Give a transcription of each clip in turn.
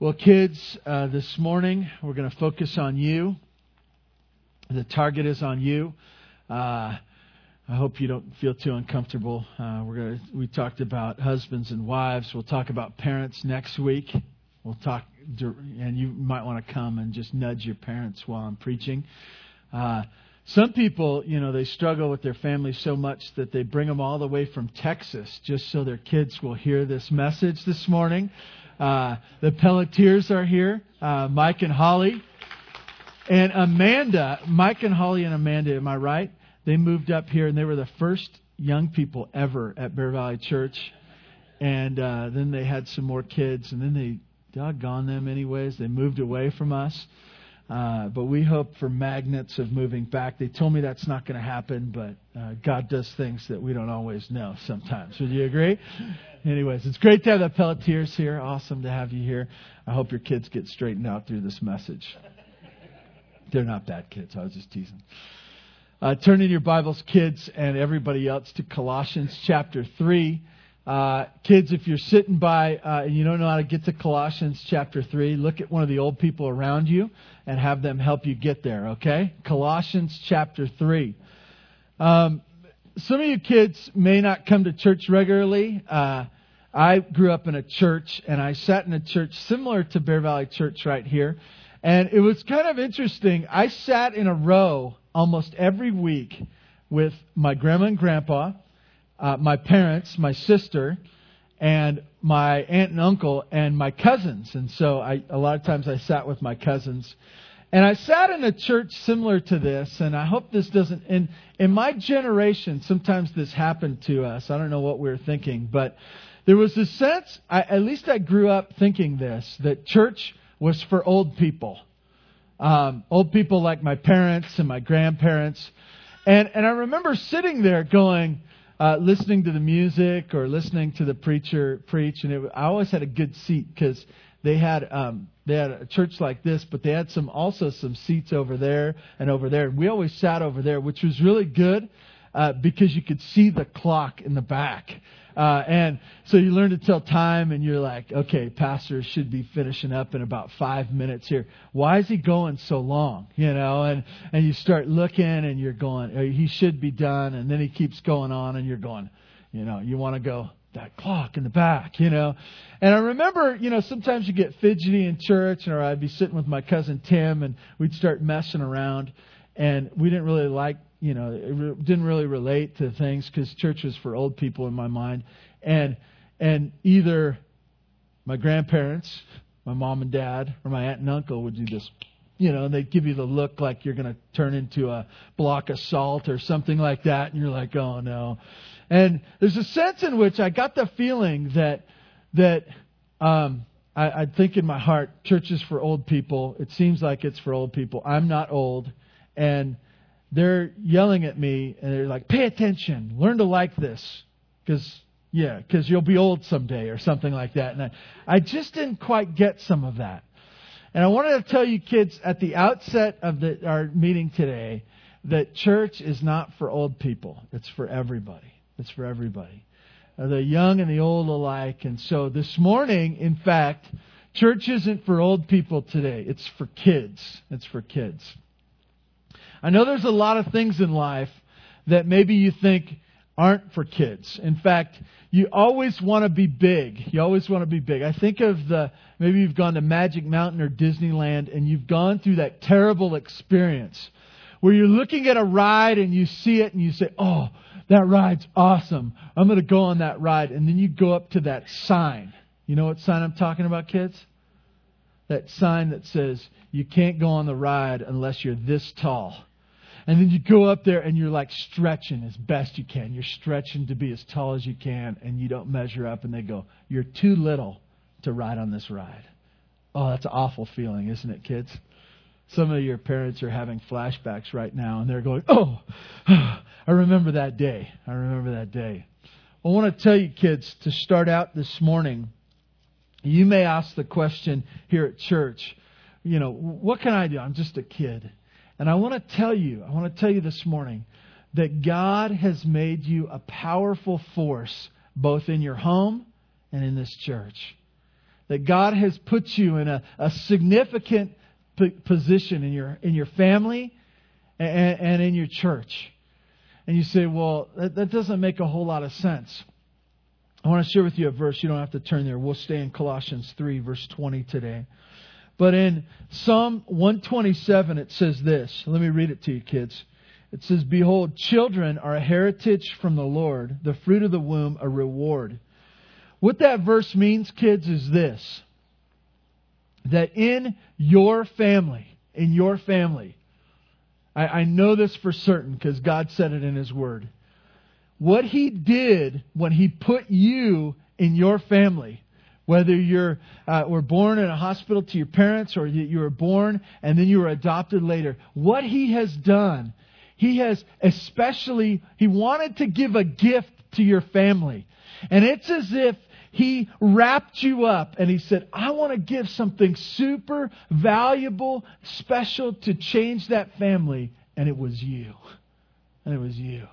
Well, kids, uh, this morning we're going to focus on you. The target is on you. Uh, I hope you don't feel too uncomfortable. Uh, we're going to, we talked about husbands and wives. We'll talk about parents next week. We'll talk, and you might want to come and just nudge your parents while I'm preaching. Uh, some people, you know, they struggle with their family so much that they bring them all the way from Texas just so their kids will hear this message this morning. Uh, the Pelletiers are here, uh, Mike and Holly. And Amanda, Mike and Holly and Amanda, am I right? They moved up here and they were the first young people ever at Bear Valley Church. And uh, then they had some more kids, and then they doggone them anyways. They moved away from us. Uh, but we hope for magnets of moving back. They told me that's not going to happen, but uh, God does things that we don't always know sometimes. Would you agree? Anyways, it's great to have the Pelletiers here. Awesome to have you here. I hope your kids get straightened out through this message. They're not bad kids. I was just teasing. Uh, turn in your Bibles, kids, and everybody else, to Colossians chapter 3. Uh, kids, if you're sitting by uh, and you don't know how to get to Colossians chapter 3, look at one of the old people around you and have them help you get there, okay? Colossians chapter 3. Um, some of you kids may not come to church regularly. Uh, I grew up in a church, and I sat in a church similar to Bear Valley Church right here. And it was kind of interesting. I sat in a row almost every week with my grandma and grandpa, uh, my parents, my sister, and my aunt and uncle, and my cousins. And so I, a lot of times I sat with my cousins. And I sat in a church similar to this, and I hope this doesn't. In in my generation, sometimes this happened to us. I don't know what we were thinking, but there was a sense. I, at least I grew up thinking this that church was for old people, um, old people like my parents and my grandparents, and and I remember sitting there going. Uh, listening to the music or listening to the preacher preach, and it, I always had a good seat because they had um, they had a church like this, but they had some also some seats over there and over there. We always sat over there, which was really good uh, because you could see the clock in the back. Uh, and so you learn to tell time, and you're like, okay, pastor should be finishing up in about five minutes here. Why is he going so long? You know, and and you start looking, and you're going, oh, he should be done, and then he keeps going on, and you're going, you know, you want to go, that clock in the back, you know. And I remember, you know, sometimes you get fidgety in church, or I'd be sitting with my cousin Tim, and we'd start messing around, and we didn't really like, you know, it didn't really relate to things because church was for old people in my mind, and and either my grandparents, my mom and dad, or my aunt and uncle would do this. You know, and they'd give you the look like you're going to turn into a block of salt or something like that, and you're like, oh no. And there's a sense in which I got the feeling that that um, I, I think in my heart, church is for old people. It seems like it's for old people. I'm not old, and they're yelling at me, and they're like, "Pay attention, learn to like this, because yeah, because you'll be old someday, or something like that." And I, I just didn't quite get some of that. And I wanted to tell you kids at the outset of the, our meeting today that church is not for old people; it's for everybody. It's for everybody, uh, the young and the old alike. And so this morning, in fact, church isn't for old people today. It's for kids. It's for kids. I know there's a lot of things in life that maybe you think aren't for kids. In fact, you always want to be big. You always want to be big. I think of the maybe you've gone to Magic Mountain or Disneyland and you've gone through that terrible experience where you're looking at a ride and you see it and you say, "Oh, that ride's awesome. I'm going to go on that ride. And then you go up to that sign. You know what sign I'm talking about, kids? That sign that says, you can't go on the ride unless you're this tall. And then you go up there and you're like stretching as best you can. You're stretching to be as tall as you can, and you don't measure up. And they go, You're too little to ride on this ride. Oh, that's an awful feeling, isn't it, kids? Some of your parents are having flashbacks right now, and they're going, Oh, I remember that day. I remember that day. I want to tell you, kids, to start out this morning, you may ask the question here at church, you know, what can I do? I'm just a kid. And I want to tell you, I want to tell you this morning that God has made you a powerful force both in your home and in this church. that God has put you in a, a significant p- position in your, in your family and, and in your church. And you say, well, that, that doesn't make a whole lot of sense. I want to share with you a verse. You don't have to turn there. We'll stay in Colossians 3, verse 20 today. But in Psalm 127, it says this. Let me read it to you, kids. It says, Behold, children are a heritage from the Lord, the fruit of the womb, a reward. What that verse means, kids, is this that in your family, in your family, I, I know this for certain because God said it in His Word. What He did when He put you in your family, whether you're uh, were born in a hospital to your parents or you, you were born and then you were adopted later, what He has done, He has especially He wanted to give a gift to your family, and it's as if he wrapped you up and he said, I want to give something super valuable, special to change that family. And it was you. And it was you.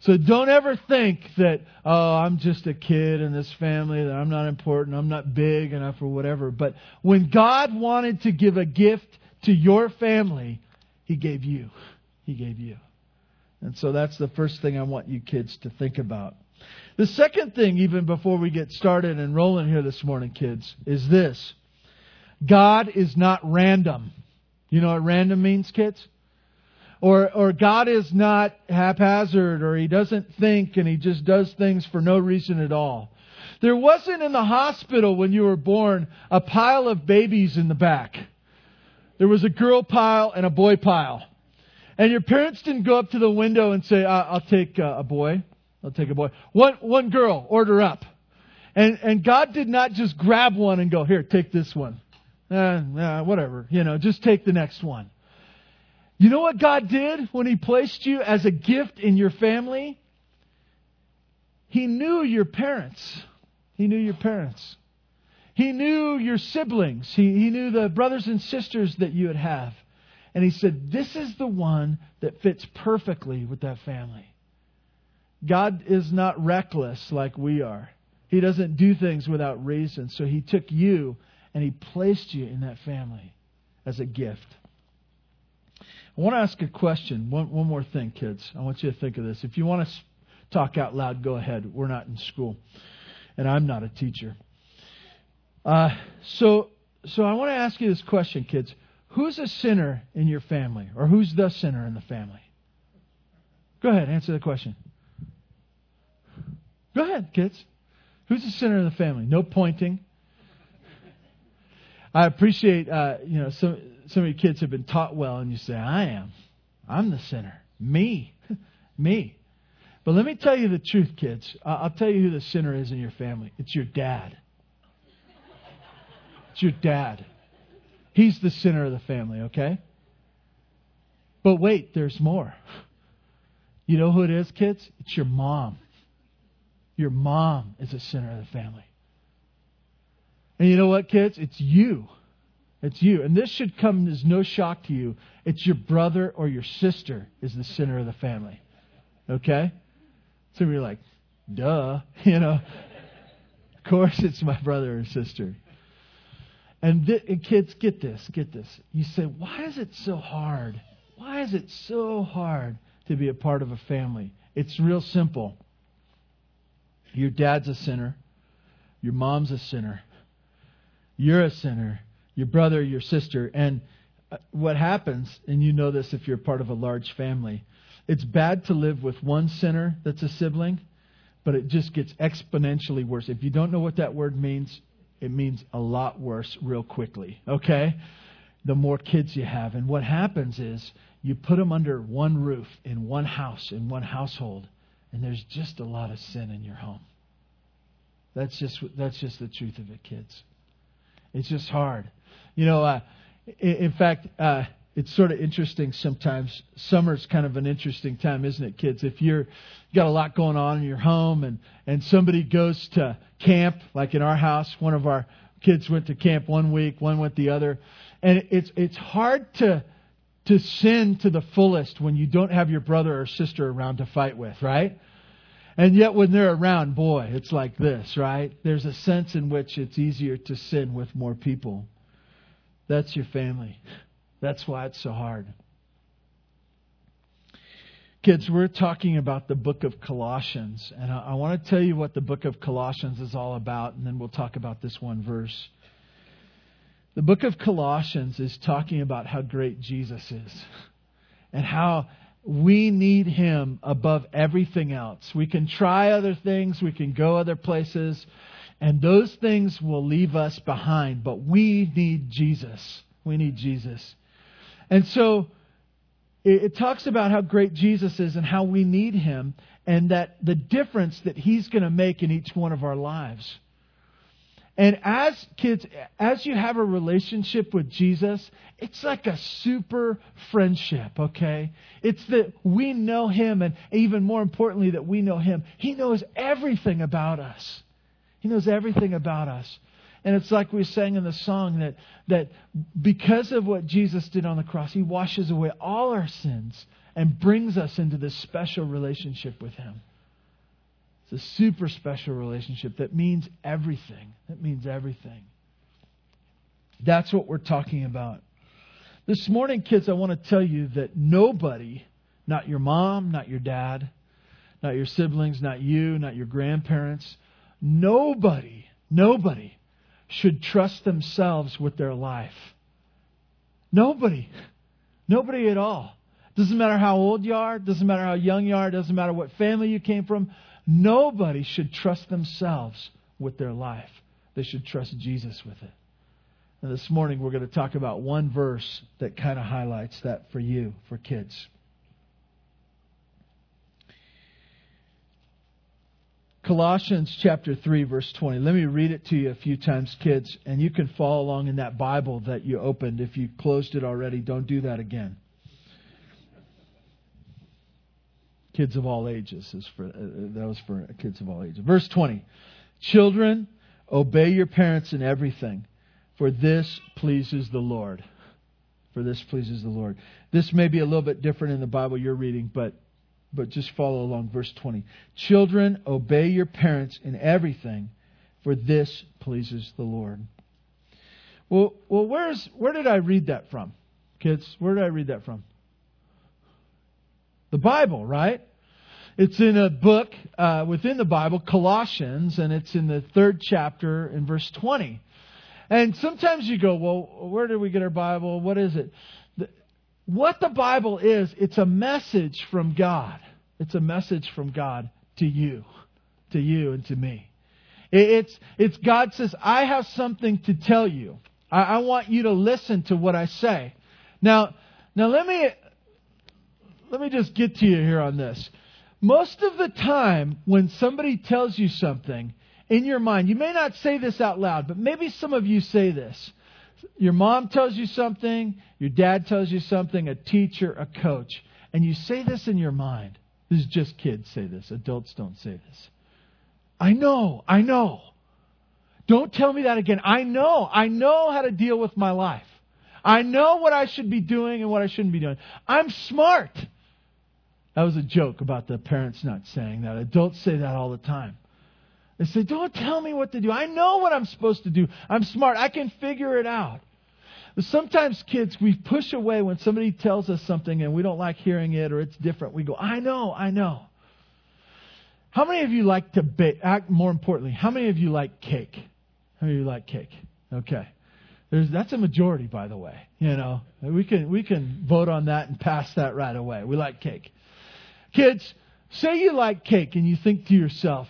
So don't ever think that, oh, I'm just a kid in this family, that I'm not important, I'm not big enough or whatever. But when God wanted to give a gift to your family, He gave you. He gave you. And so that's the first thing I want you kids to think about. The second thing, even before we get started and rolling here this morning, kids, is this God is not random. You know what random means, kids? Or, or God is not haphazard, or He doesn't think and He just does things for no reason at all. There wasn't in the hospital when you were born a pile of babies in the back. There was a girl pile and a boy pile. And your parents didn't go up to the window and say, I'll take a boy. I'll take a boy. One, one girl, order up. And, and God did not just grab one and go, here, take this one. Uh, whatever, you know, just take the next one. You know what God did when He placed you as a gift in your family? He knew your parents. He knew your parents. He knew your siblings. He, he knew the brothers and sisters that you would have. And He said, This is the one that fits perfectly with that family. God is not reckless like we are. He doesn't do things without reason. So he took you and he placed you in that family as a gift. I want to ask a question. One, one more thing, kids. I want you to think of this. If you want to talk out loud, go ahead. We're not in school, and I'm not a teacher. Uh, so, so I want to ask you this question, kids. Who's a sinner in your family, or who's the sinner in the family? Go ahead, answer the question. Go ahead, kids. Who's the sinner in the family? No pointing. I appreciate, uh, you know, some some of kids have been taught well, and you say, "I am, I'm the sinner. me, me." But let me tell you the truth, kids. I'll tell you who the sinner is in your family. It's your dad. It's your dad. He's the sinner of the family, okay? But wait, there's more. You know who it is, kids? It's your mom. Your mom is a sinner of the family. And you know what, kids? It's you. It's you. And this should come as no shock to you. It's your brother or your sister is the center of the family. Okay? Some of you are like, duh. You know, of course it's my brother or sister. And, th- and kids, get this, get this. You say, why is it so hard? Why is it so hard to be a part of a family? It's real simple. Your dad's a sinner. Your mom's a sinner. You're a sinner. Your brother, your sister. And uh, what happens, and you know this if you're part of a large family, it's bad to live with one sinner that's a sibling, but it just gets exponentially worse. If you don't know what that word means, it means a lot worse real quickly, okay? The more kids you have. And what happens is you put them under one roof in one house, in one household and there's just a lot of sin in your home. That's just that's just the truth of it, kids. It's just hard. You know, uh, in fact, uh, it's sort of interesting sometimes. Summer's kind of an interesting time, isn't it, kids? If you're got a lot going on in your home, and and somebody goes to camp, like in our house, one of our kids went to camp one week, one went the other, and it's it's hard to to sin to the fullest when you don't have your brother or sister around to fight with, right? And yet, when they're around, boy, it's like this, right? There's a sense in which it's easier to sin with more people. That's your family. That's why it's so hard. Kids, we're talking about the book of Colossians, and I, I want to tell you what the book of Colossians is all about, and then we'll talk about this one verse. The book of Colossians is talking about how great Jesus is and how we need him above everything else. We can try other things, we can go other places, and those things will leave us behind, but we need Jesus. We need Jesus. And so it, it talks about how great Jesus is and how we need him, and that the difference that he's going to make in each one of our lives. And as kids, as you have a relationship with Jesus, it's like a super friendship, okay? It's that we know Him, and even more importantly, that we know Him. He knows everything about us. He knows everything about us. And it's like we sang in the song that, that because of what Jesus did on the cross, He washes away all our sins and brings us into this special relationship with Him. It's a super special relationship that means everything. That means everything. That's what we're talking about. This morning, kids, I want to tell you that nobody, not your mom, not your dad, not your siblings, not you, not your grandparents, nobody, nobody should trust themselves with their life. Nobody. Nobody at all. Doesn't matter how old you are, doesn't matter how young you are, doesn't matter what family you came from. Nobody should trust themselves with their life. They should trust Jesus with it. And this morning we're going to talk about one verse that kind of highlights that for you, for kids. Colossians chapter 3, verse 20. Let me read it to you a few times, kids, and you can follow along in that Bible that you opened. If you closed it already, don't do that again. Kids of all ages is for uh, that was for kids of all ages. Verse 20. Children, obey your parents in everything, for this pleases the Lord. For this pleases the Lord. This may be a little bit different in the Bible you're reading, but but just follow along. Verse 20. Children, obey your parents in everything, for this pleases the Lord. Well, well where's, where did I read that from? Kids, where did I read that from? The Bible, right? It's in a book uh, within the Bible, Colossians, and it's in the third chapter in verse 20. And sometimes you go, well, where did we get our Bible? What is it? What the Bible is, it's a message from God. It's a message from God to you, to you and to me. It's, it's God says, I have something to tell you. I, I want you to listen to what I say. Now, now let me, let me just get to you here on this. Most of the time, when somebody tells you something in your mind, you may not say this out loud, but maybe some of you say this. Your mom tells you something, your dad tells you something, a teacher, a coach, and you say this in your mind. This is just kids say this, adults don't say this. I know, I know. Don't tell me that again. I know, I know how to deal with my life. I know what I should be doing and what I shouldn't be doing. I'm smart. That was a joke about the parents not saying that. Adults say that all the time. They say, Don't tell me what to do. I know what I'm supposed to do. I'm smart. I can figure it out. But sometimes, kids, we push away when somebody tells us something and we don't like hearing it or it's different. We go, I know, I know. How many of you like to bake? Act more importantly, how many of you like cake? How many of you like cake? Okay. There's, that's a majority, by the way. You know, we can we can vote on that and pass that right away. We like cake. Kids, say you like cake and you think to yourself,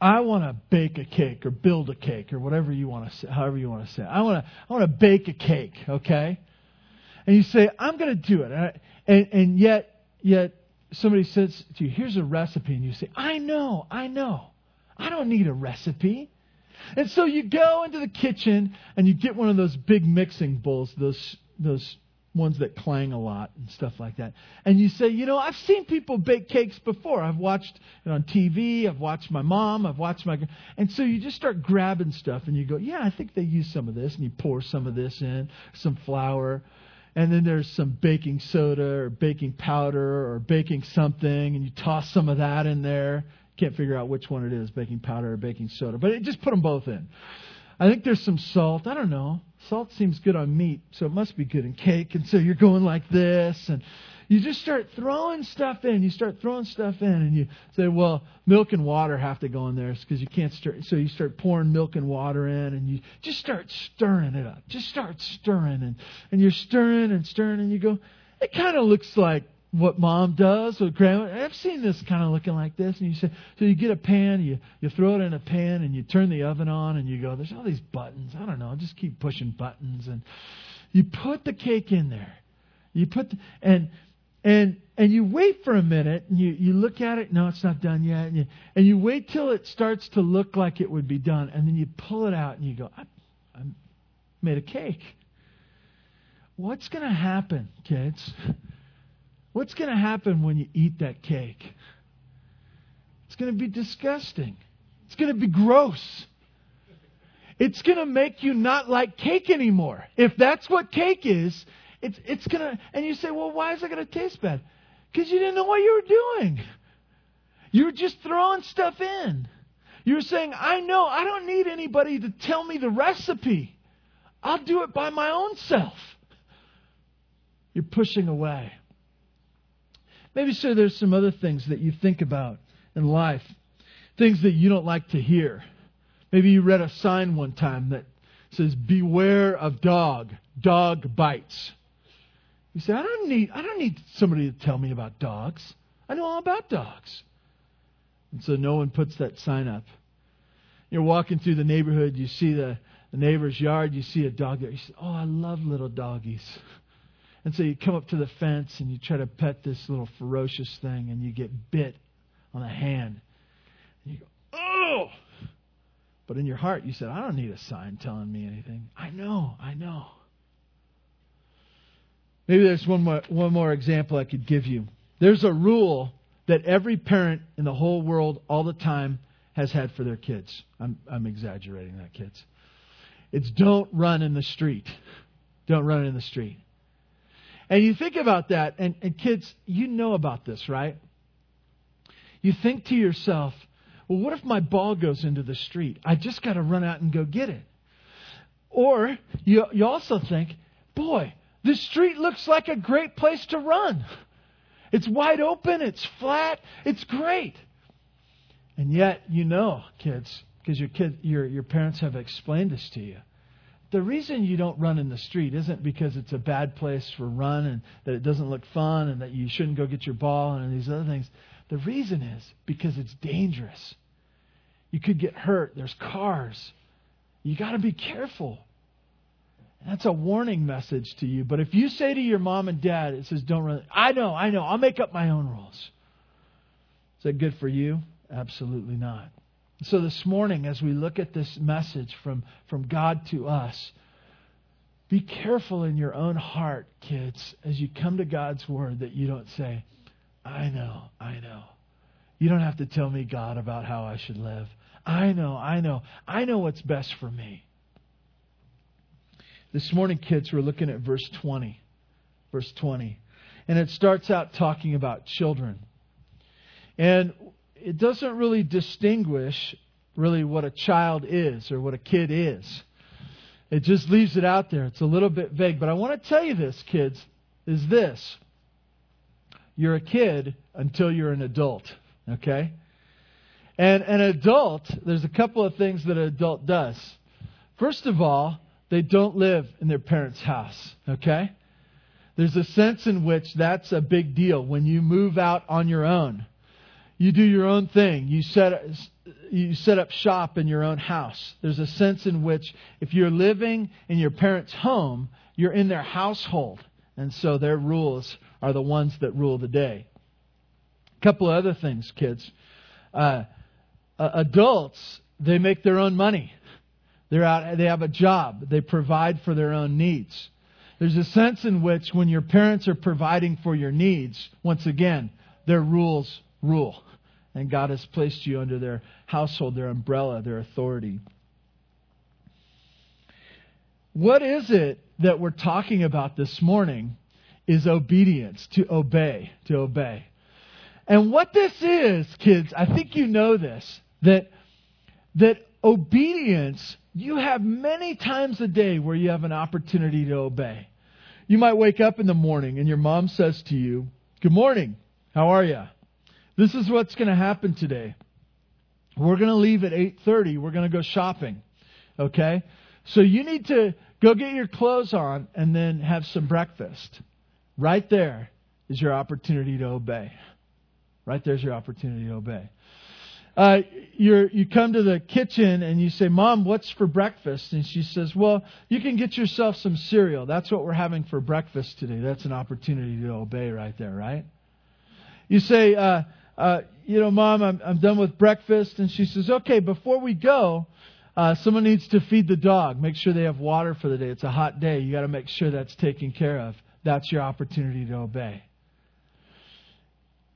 I want to bake a cake or build a cake or whatever you want to say, however you want to say. It. I want to I want to bake a cake, okay? And you say, I'm going to do it. And, I, and, and yet yet somebody says to you, here's a recipe and you say, I know, I know. I don't need a recipe. And so you go into the kitchen and you get one of those big mixing bowls, those those ones that clang a lot and stuff like that. And you say, you know, I've seen people bake cakes before. I've watched it on TV. I've watched my mom. I've watched my. And so you just start grabbing stuff and you go, yeah, I think they use some of this. And you pour some of this in, some flour. and then there's some baking soda or baking powder or baking something, and you toss some of that in there. Can't figure out which one it is, baking powder or baking soda, but it, just put them both in. I think there's some salt. I don't know. Salt seems good on meat, so it must be good in cake. And so you're going like this, and you just start throwing stuff in. You start throwing stuff in, and you say, well, milk and water have to go in there because you can't stir. So you start pouring milk and water in, and you just start stirring it up. Just start stirring, and, and you're stirring and stirring, and you go, it kind of looks like what mom does with grandma. I've seen this kind of looking like this. And you say, so you get a pan, you, you throw it in a pan, and you turn the oven on, and you go, there's all these buttons. I don't know. Just keep pushing buttons. And you put the cake in there. You put, the, and and and you wait for a minute and you, you look at it no it's not done yet and you, and you wait till it starts to look like it would be done and then you pull it out and you go i, I made a cake what's going to happen kids what's going to happen when you eat that cake it's going to be disgusting it's going to be gross it's going to make you not like cake anymore if that's what cake is it's, it's going to, and you say, well, why is it going to taste bad? Because you didn't know what you were doing. You were just throwing stuff in. You were saying, I know, I don't need anybody to tell me the recipe. I'll do it by my own self. You're pushing away. Maybe so there's some other things that you think about in life, things that you don't like to hear. Maybe you read a sign one time that says, Beware of dog, dog bites. You say, I don't need I don't need somebody to tell me about dogs. I know all about dogs. And so no one puts that sign up. You're walking through the neighborhood, you see the, the neighbor's yard, you see a dog there. You say, Oh, I love little doggies. And so you come up to the fence and you try to pet this little ferocious thing and you get bit on the hand. And you go, Oh! But in your heart, you said, I don't need a sign telling me anything. I know, I know. Maybe there's one more, one more example I could give you. There's a rule that every parent in the whole world all the time has had for their kids. I'm, I'm exaggerating that, kids. It's don't run in the street. Don't run in the street. And you think about that, and, and kids, you know about this, right? You think to yourself, well, what if my ball goes into the street? I just got to run out and go get it. Or you, you also think, boy, the street looks like a great place to run. It's wide open, it's flat, it's great. And yet, you know, kids, because your, kid, your, your parents have explained this to you. The reason you don't run in the street isn't because it's a bad place for run and that it doesn't look fun and that you shouldn't go get your ball and these other things. The reason is because it's dangerous. You could get hurt. There's cars. You got to be careful. That's a warning message to you. But if you say to your mom and dad, it says, don't run. I know, I know. I'll make up my own rules. Is that good for you? Absolutely not. So this morning, as we look at this message from, from God to us, be careful in your own heart, kids, as you come to God's Word, that you don't say, I know, I know. You don't have to tell me, God, about how I should live. I know, I know. I know what's best for me. This morning, kids, we're looking at verse 20. Verse 20. And it starts out talking about children. And it doesn't really distinguish really what a child is or what a kid is. It just leaves it out there. It's a little bit vague. But I want to tell you this, kids, is this. You're a kid until you're an adult, okay? And an adult, there's a couple of things that an adult does. First of all, they don't live in their parents' house, okay? There's a sense in which that's a big deal when you move out on your own. You do your own thing. You set, you set up shop in your own house. There's a sense in which if you're living in your parents' home, you're in their household. And so their rules are the ones that rule the day. A couple of other things, kids. Uh, adults, they make their own money. They're out, they have a job. They provide for their own needs. There's a sense in which when your parents are providing for your needs, once again, their rules rule. And God has placed you under their household, their umbrella, their authority. What is it that we're talking about this morning is obedience, to obey, to obey. And what this is, kids, I think you know this, that, that obedience, you have many times a day where you have an opportunity to obey. You might wake up in the morning and your mom says to you, Good morning, how are you? This is what's going to happen today. We're going to leave at 8:30. We're going to go shopping. Okay? So you need to go get your clothes on and then have some breakfast. Right there is your opportunity to obey. Right there's your opportunity to obey. Uh, you come to the kitchen and you say, Mom, what's for breakfast? And she says, Well, you can get yourself some cereal. That's what we're having for breakfast today. That's an opportunity to obey right there, right? You say, uh, uh, You know, Mom, I'm, I'm done with breakfast. And she says, Okay, before we go, uh, someone needs to feed the dog. Make sure they have water for the day. It's a hot day. You got to make sure that's taken care of. That's your opportunity to obey.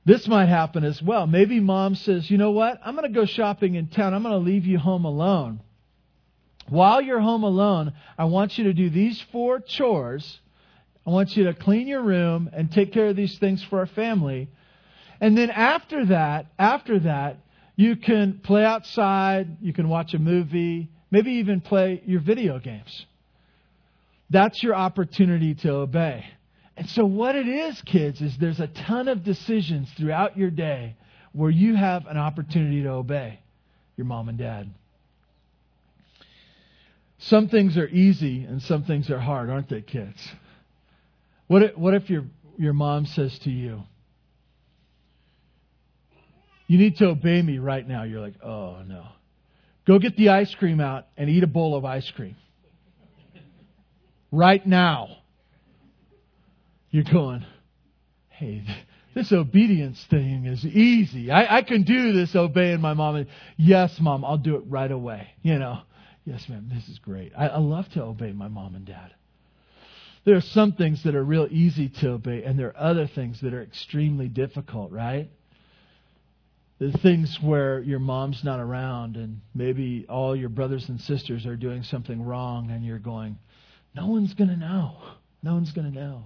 This might happen as well. Maybe mom says, you know what? I'm going to go shopping in town. I'm going to leave you home alone. While you're home alone, I want you to do these four chores. I want you to clean your room and take care of these things for our family. And then after that, after that, you can play outside, you can watch a movie, maybe even play your video games. That's your opportunity to obey. And so, what it is, kids, is there's a ton of decisions throughout your day where you have an opportunity to obey your mom and dad. Some things are easy and some things are hard, aren't they, kids? What if, what if your, your mom says to you, You need to obey me right now? You're like, Oh, no. Go get the ice cream out and eat a bowl of ice cream. Right now you're going, hey, this obedience thing is easy. I, I can do this obeying my mom. yes, mom, I'll do it right away. You know, yes, ma'am, this is great. I, I love to obey my mom and dad. There are some things that are real easy to obey, and there are other things that are extremely difficult, right? The things where your mom's not around, and maybe all your brothers and sisters are doing something wrong, and you're going, no one's going to know. No one's going to know.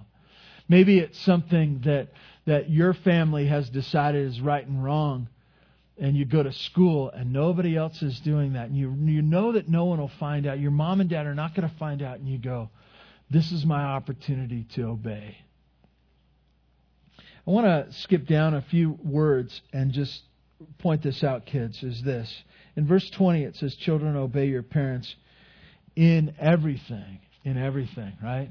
Maybe it's something that, that your family has decided is right and wrong, and you go to school and nobody else is doing that, and you, you know that no one will find out. Your mom and dad are not going to find out, and you go, This is my opportunity to obey. I want to skip down a few words and just point this out, kids, is this. In verse 20, it says, Children, obey your parents in everything. In everything, right?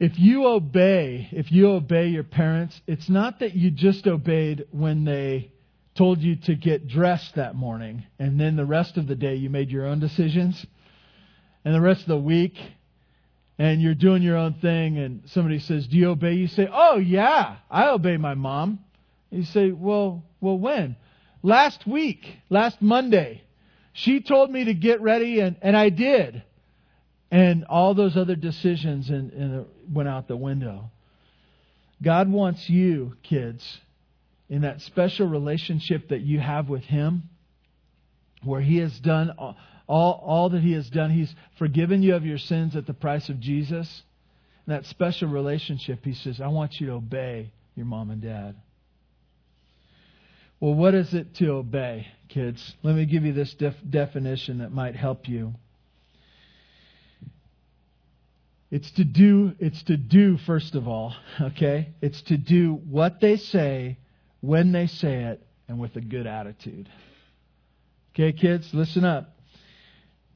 if you obey, if you obey your parents, it's not that you just obeyed when they told you to get dressed that morning and then the rest of the day you made your own decisions and the rest of the week and you're doing your own thing and somebody says, "Do you obey?" You say, "Oh yeah, I obey my mom." You say, "Well, well when?" Last week, last Monday. She told me to get ready and and I did. And all those other decisions and, and went out the window. God wants you, kids, in that special relationship that you have with Him, where He has done all, all, all that He has done. He's forgiven you of your sins at the price of Jesus. In that special relationship, He says, I want you to obey your mom and dad. Well, what is it to obey, kids? Let me give you this def- definition that might help you. It's to do, it's to do, first of all, okay? It's to do what they say, when they say it, and with a good attitude. Okay, kids, listen up.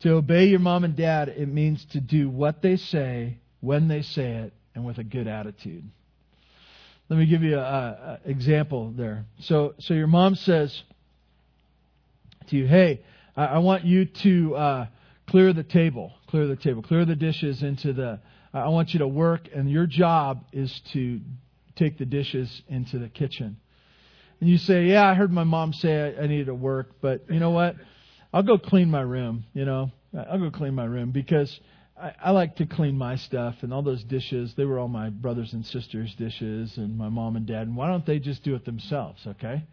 To obey your mom and dad, it means to do what they say, when they say it, and with a good attitude. Let me give you an example there. So, so your mom says to you, "Hey, I, I want you to uh, clear the table, clear the table, clear the dishes into the. I want you to work, and your job is to take the dishes into the kitchen. And you say, "Yeah, I heard my mom say I, I need to work, but you know what? I'll go clean my room. You know, I'll go clean my room because." I, I like to clean my stuff and all those dishes. They were all my brothers and sisters' dishes and my mom and dad. And why don't they just do it themselves? Okay,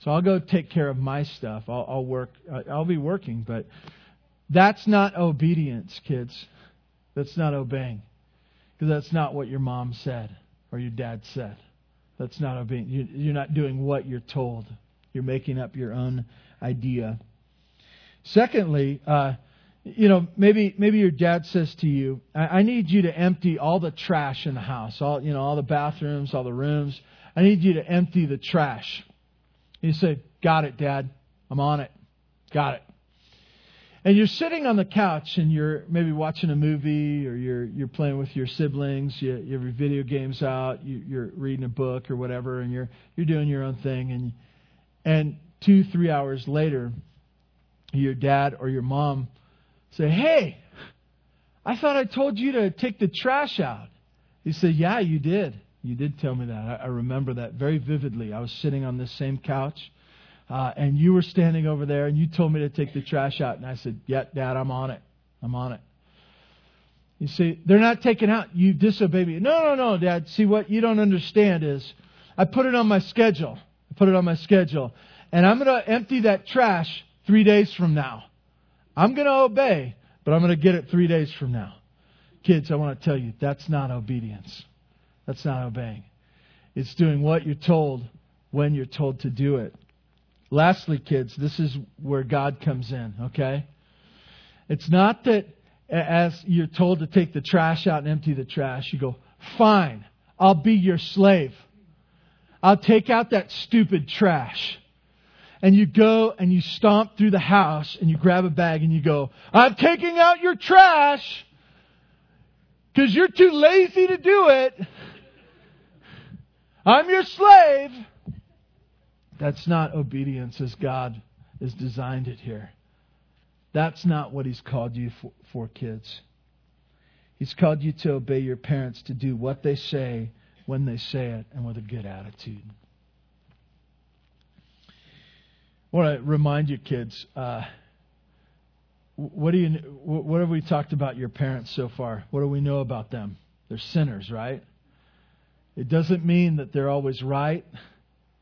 so I'll go take care of my stuff. I'll, I'll work. I'll be working, but that's not obedience, kids. That's not obeying. Because that's not what your mom said or your dad said. That's not obeying. You're not doing what you're told. You're making up your own idea. Secondly, uh, you know, maybe maybe your dad says to you, I, I need you to empty all the trash in the house, all you know, all the bathrooms, all the rooms. I need you to empty the trash. And you say, Got it, Dad. I'm on it. Got it. And you're sitting on the couch and you're maybe watching a movie or you're you're playing with your siblings. You, you have your video games out. You, you're reading a book or whatever, and you're you're doing your own thing. And and two three hours later, your dad or your mom say, Hey, I thought I told you to take the trash out. You say, Yeah, you did. You did tell me that. I, I remember that very vividly. I was sitting on this same couch, uh, and you were standing over there, and you told me to take the trash out. And I said, Yeah, Dad, I'm on it. I'm on it. You see, they're not taken out. You disobey me. No, no, no, Dad. See, what you don't understand is I put it on my schedule. I put it on my schedule. And I'm going to empty that trash three days from now. I'm going to obey, but I'm going to get it three days from now. Kids, I want to tell you, that's not obedience. That's not obeying. It's doing what you're told when you're told to do it. Lastly, kids, this is where God comes in, okay? It's not that as you're told to take the trash out and empty the trash, you go, fine, I'll be your slave. I'll take out that stupid trash and you go and you stomp through the house and you grab a bag and you go, I'm taking out your trash because you're too lazy to do it. I'm your slave. That's not obedience as God has designed it here. That's not what He's called you for, for, kids. He's called you to obey your parents, to do what they say when they say it, and with a good attitude. I want to remind you, kids. Uh, what do you? What have we talked about your parents so far? What do we know about them? They're sinners, right? It doesn't mean that they're always right.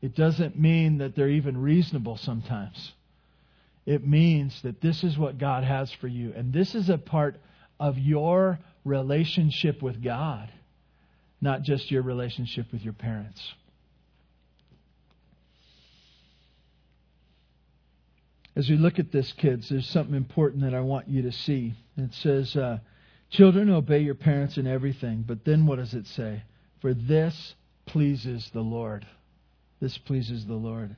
It doesn't mean that they're even reasonable sometimes. It means that this is what God has for you, and this is a part of your relationship with God, not just your relationship with your parents. As we look at this, kids, there's something important that I want you to see. It says, uh, Children, obey your parents in everything. But then what does it say? For this pleases the Lord. This pleases the Lord.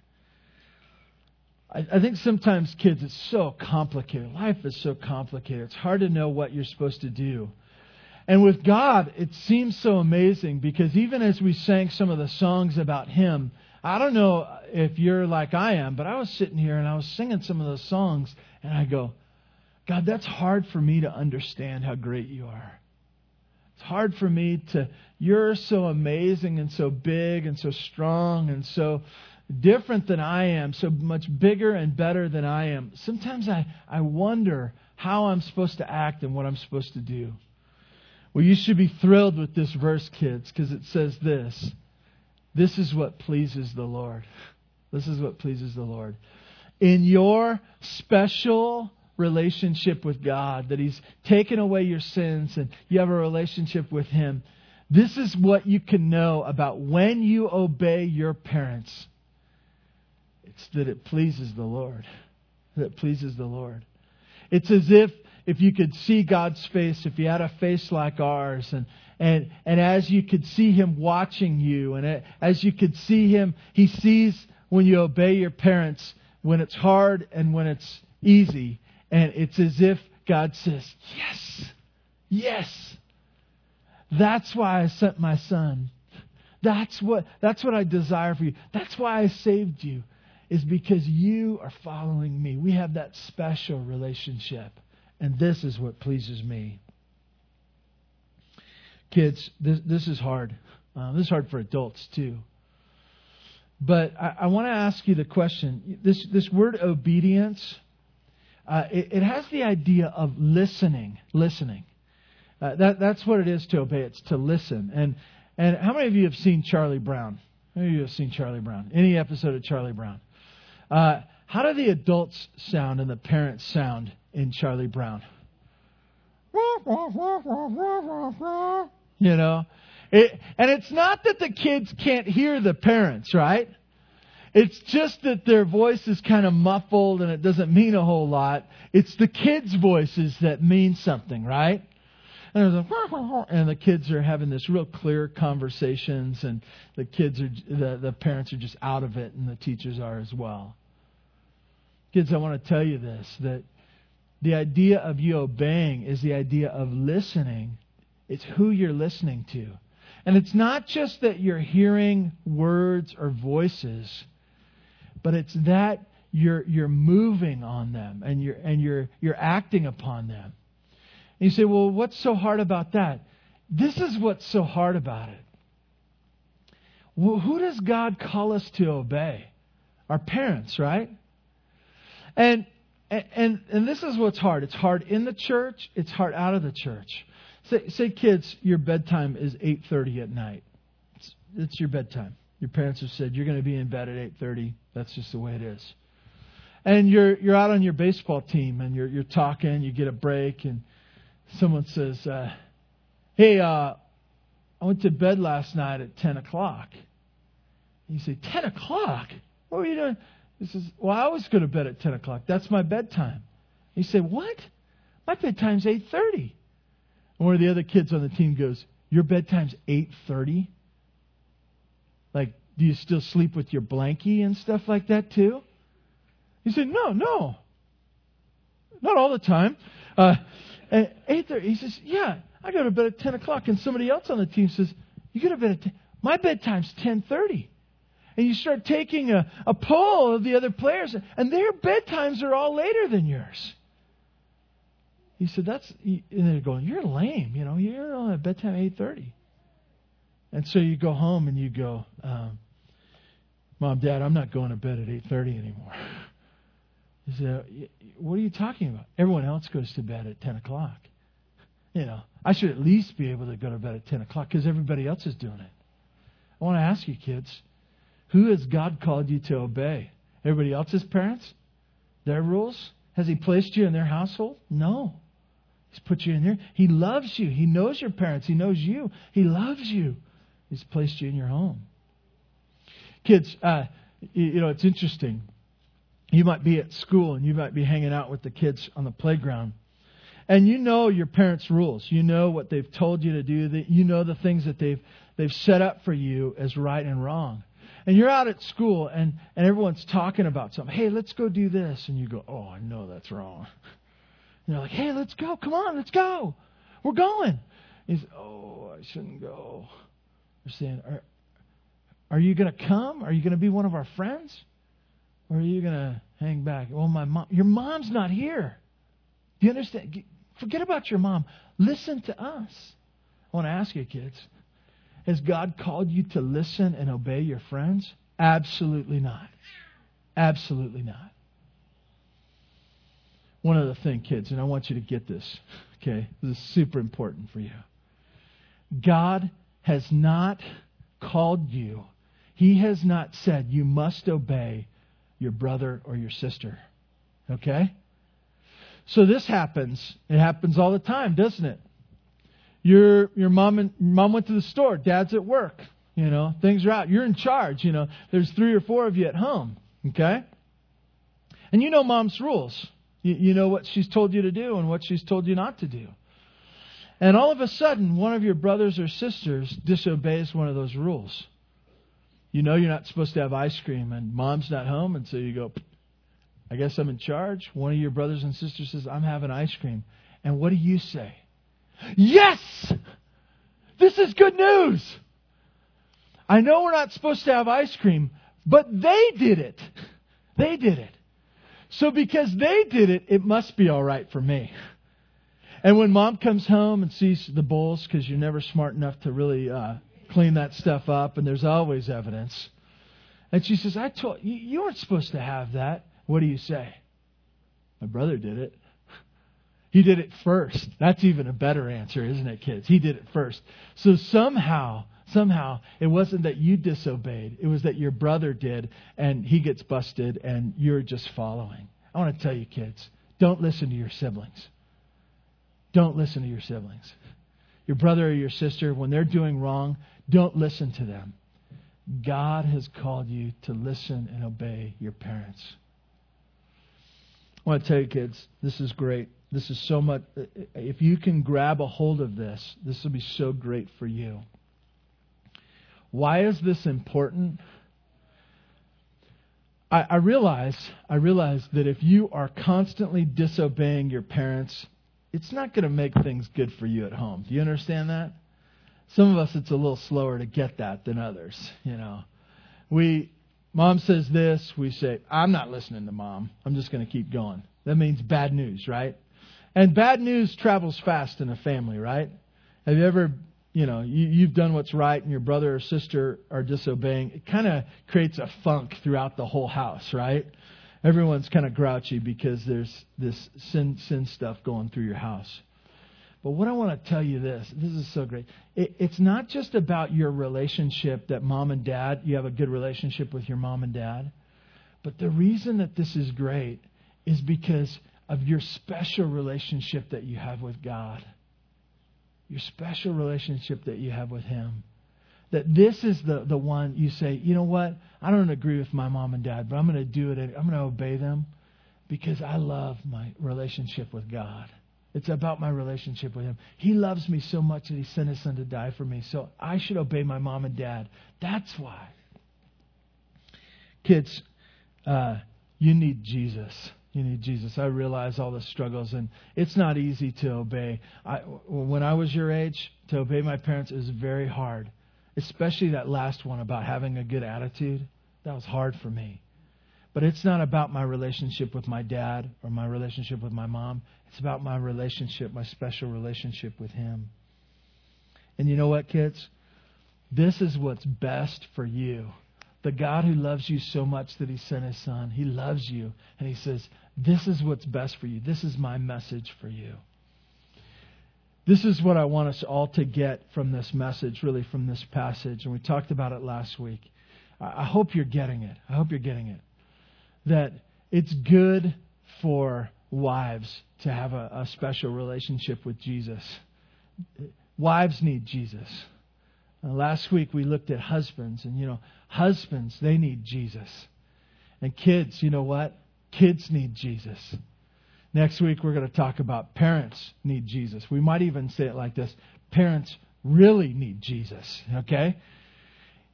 I, I think sometimes, kids, it's so complicated. Life is so complicated. It's hard to know what you're supposed to do. And with God, it seems so amazing because even as we sang some of the songs about Him, I don't know if you're like I am, but I was sitting here and I was singing some of those songs, and I go, God, that's hard for me to understand how great you are. It's hard for me to, you're so amazing and so big and so strong and so different than I am, so much bigger and better than I am. Sometimes I, I wonder how I'm supposed to act and what I'm supposed to do. Well, you should be thrilled with this verse, kids, because it says this this is what pleases the Lord. This is what pleases the Lord. In your special relationship with God, that He's taken away your sins and you have a relationship with Him, this is what you can know about when you obey your parents. It's that it pleases the Lord. That pleases the Lord. It's as if if you could see God's face, if you had a face like ours, and and, and as you could see him watching you, and as you could see him, he sees when you obey your parents, when it's hard and when it's easy. And it's as if God says, Yes, yes. That's why I sent my son. That's what, that's what I desire for you. That's why I saved you, is because you are following me. We have that special relationship. And this is what pleases me. Kids, this, this is hard. Uh, this is hard for adults too. But I, I want to ask you the question this, this word obedience, uh, it, it, has the idea of listening. Listening. Uh, that, that's what it is to obey. It's to listen. And, and how many of you have seen Charlie Brown? How many of you have seen Charlie Brown? Any episode of Charlie Brown? Uh, how do the adults sound and the parents sound in Charlie Brown? You know? It, and it's not that the kids can't hear the parents, right? It's just that their voice is kind of muffled and it doesn't mean a whole lot. It's the kids' voices that mean something, right? And, like, and the kids are having this real clear conversations, and the kids are the, the parents are just out of it, and the teachers are as well. Kids, I want to tell you this that the idea of you obeying is the idea of listening. It's who you're listening to. And it's not just that you're hearing words or voices, but it's that you're, you're moving on them and you're, and you're, you're acting upon them. And you say, well, what's so hard about that? This is what's so hard about it. Well, who does God call us to obey? Our parents, right? And and and this is what's hard. It's hard in the church. It's hard out of the church. Say, say kids, your bedtime is 8:30 at night. It's, it's your bedtime. Your parents have said you're going to be in bed at 8:30. That's just the way it is. And you're you're out on your baseball team and you're you're talking. You get a break and someone says, uh, "Hey, uh, I went to bed last night at 10 o'clock." And you say, "10 o'clock? What were you doing?" He says, Well, I always go to bed at 10 o'clock. That's my bedtime. He said, What? My bedtime's 8.30. And one of the other kids on the team goes, Your bedtime's 8.30? Like, do you still sleep with your blankie and stuff like that too? He said, No, no. Not all the time. Uh, at 8.30, he says, Yeah, I go to bed at 10 o'clock. And somebody else on the team says, You go to bed at 10. My bedtime's 10.30 and you start taking a, a poll of the other players, and their bedtimes are all later than yours. He said, "That's," and they're going, "You're lame. You know, you're on a bedtime eight thirty. And so you go home and you go, um, "Mom, Dad, I'm not going to bed at eight thirty anymore." He said, "What are you talking about? Everyone else goes to bed at ten o'clock. You know, I should at least be able to go to bed at ten o'clock because everybody else is doing it." I want to ask you, kids who has God called you to obey? Everybody else's parents? Their rules? Has He placed you in their household? No. He's put you in there. He loves you. He knows your parents. He knows you. He loves you. He's placed you in your home. Kids, uh, you know, it's interesting. You might be at school and you might be hanging out with the kids on the playground. And you know your parents' rules. You know what they've told you to do. You know the things that they've, they've set up for you as right and wrong and you're out at school and, and everyone's talking about something. Hey, let's go do this. And you go, oh, I know that's wrong. And they're like, hey, let's go. Come on, let's go. We're going. He's, oh, I shouldn't go. They're saying, are, are you going to come? Are you going to be one of our friends? Or are you going to hang back? Well, my mom, your mom's not here. Do you understand? Forget about your mom. Listen to us. I want to ask you, kids has God called you to listen and obey your friends? Absolutely not. Absolutely not. One other thing, kids, and I want you to get this, okay? This is super important for you. God has not called you, He has not said you must obey your brother or your sister, okay? So this happens. It happens all the time, doesn't it? your your mom and mom went to the store, dad's at work, you know, things are out. You're in charge, you know. There's three or four of you at home, okay? And you know mom's rules. You, know what she's told you to do and what she's told you not to do. And all of a sudden, one of your brothers or sisters disobeys one of those rules. You know you're not supposed to have ice cream, and mom's not home, and so you go, I guess I'm in charge. One of your brothers and sisters says, I'm having ice cream. And what do you say? Yes! This is good news. I know we're not supposed to have ice cream, but they did it. They did it. So because they did it, it must be all right for me. And when mom comes home and sees the bowls, because you're never smart enough to really uh, clean that stuff up, and there's always evidence, and she says, "I told you you weren't supposed to have that." What do you say? My brother did it. He did it first. That's even a better answer, isn't it, kids? He did it first. So somehow, somehow, it wasn't that you disobeyed. It was that your brother did, and he gets busted, and you're just following. I want to tell you, kids, don't listen to your siblings. don't listen to your siblings. Your brother or your sister, when they're doing wrong, don't listen to them. God has called you to listen and obey your parents. I want to tell you, kids, this is great. This is so much. If you can grab a hold of this, this will be so great for you. Why is this important? I, I realize, I realize that if you are constantly disobeying your parents, it's not going to make things good for you at home. Do you understand that? Some of us, it's a little slower to get that than others. You know, we Mom says this, we say, I'm not listening to mom. I'm just going to keep going. That means bad news, right? And bad news travels fast in a family, right? Have you ever, you know, you, you've done what's right and your brother or sister are disobeying? It kind of creates a funk throughout the whole house, right? Everyone's kind of grouchy because there's this sin, sin stuff going through your house. But what I want to tell you this, this is so great. It, it's not just about your relationship that mom and dad, you have a good relationship with your mom and dad. But the reason that this is great is because of your special relationship that you have with God. Your special relationship that you have with Him. That this is the, the one you say, you know what? I don't agree with my mom and dad, but I'm going to do it. I'm going to obey them because I love my relationship with God. It's about my relationship with Him. He loves me so much that He sent His Son to die for me. So I should obey my mom and dad. That's why. Kids, uh, you need Jesus. You need Jesus. I realize all the struggles, and it's not easy to obey. I, when I was your age, to obey my parents is very hard, especially that last one about having a good attitude. That was hard for me. But it's not about my relationship with my dad or my relationship with my mom. It's about my relationship, my special relationship with Him. And you know what, kids? This is what's best for you. The God who loves you so much that He sent His Son, He loves you. And He says, This is what's best for you. This is my message for you. This is what I want us all to get from this message, really, from this passage. And we talked about it last week. I hope you're getting it. I hope you're getting it that it's good for wives to have a, a special relationship with Jesus. Wives need Jesus. Uh, last week we looked at husbands, and you know, husbands, they need Jesus. And kids, you know what? Kids need Jesus. Next week we're going to talk about parents need Jesus. We might even say it like this parents really need Jesus, okay?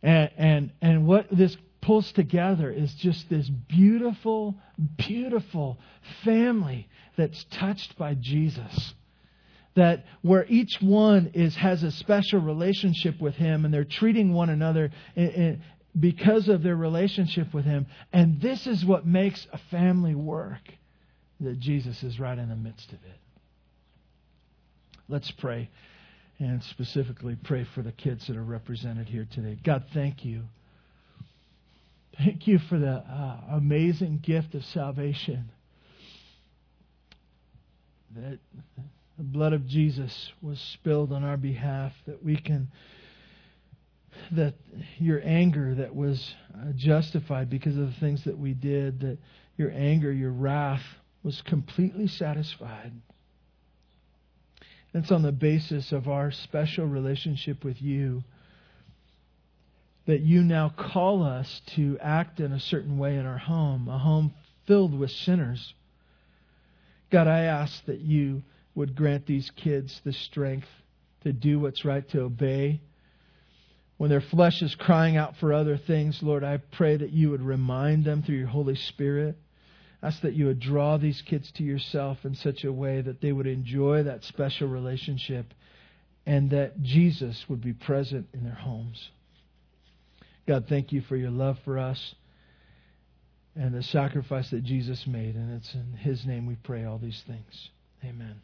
And, and, and what this pulls together is just this beautiful, beautiful family that's touched by Jesus. That where each one is has a special relationship with Him, and they're treating one another in, in, because of their relationship with Him. And this is what makes a family work. That Jesus is right in the midst of it. Let's pray, and specifically pray for the kids that are represented here today. God, thank you. Thank you for the uh, amazing gift of salvation. That the blood of Jesus was spilled on our behalf, that we can, that your anger that was uh, justified because of the things that we did, that your anger, your wrath was completely satisfied. It's on the basis of our special relationship with you that you now call us to act in a certain way in our home, a home filled with sinners. God, I ask that you would grant these kids the strength to do what's right, to obey. When their flesh is crying out for other things, Lord, I pray that you would remind them through your Holy Spirit. Ask that you would draw these kids to yourself in such a way that they would enjoy that special relationship and that Jesus would be present in their homes. God, thank you for your love for us and the sacrifice that Jesus made. And it's in His name we pray all these things. Amen.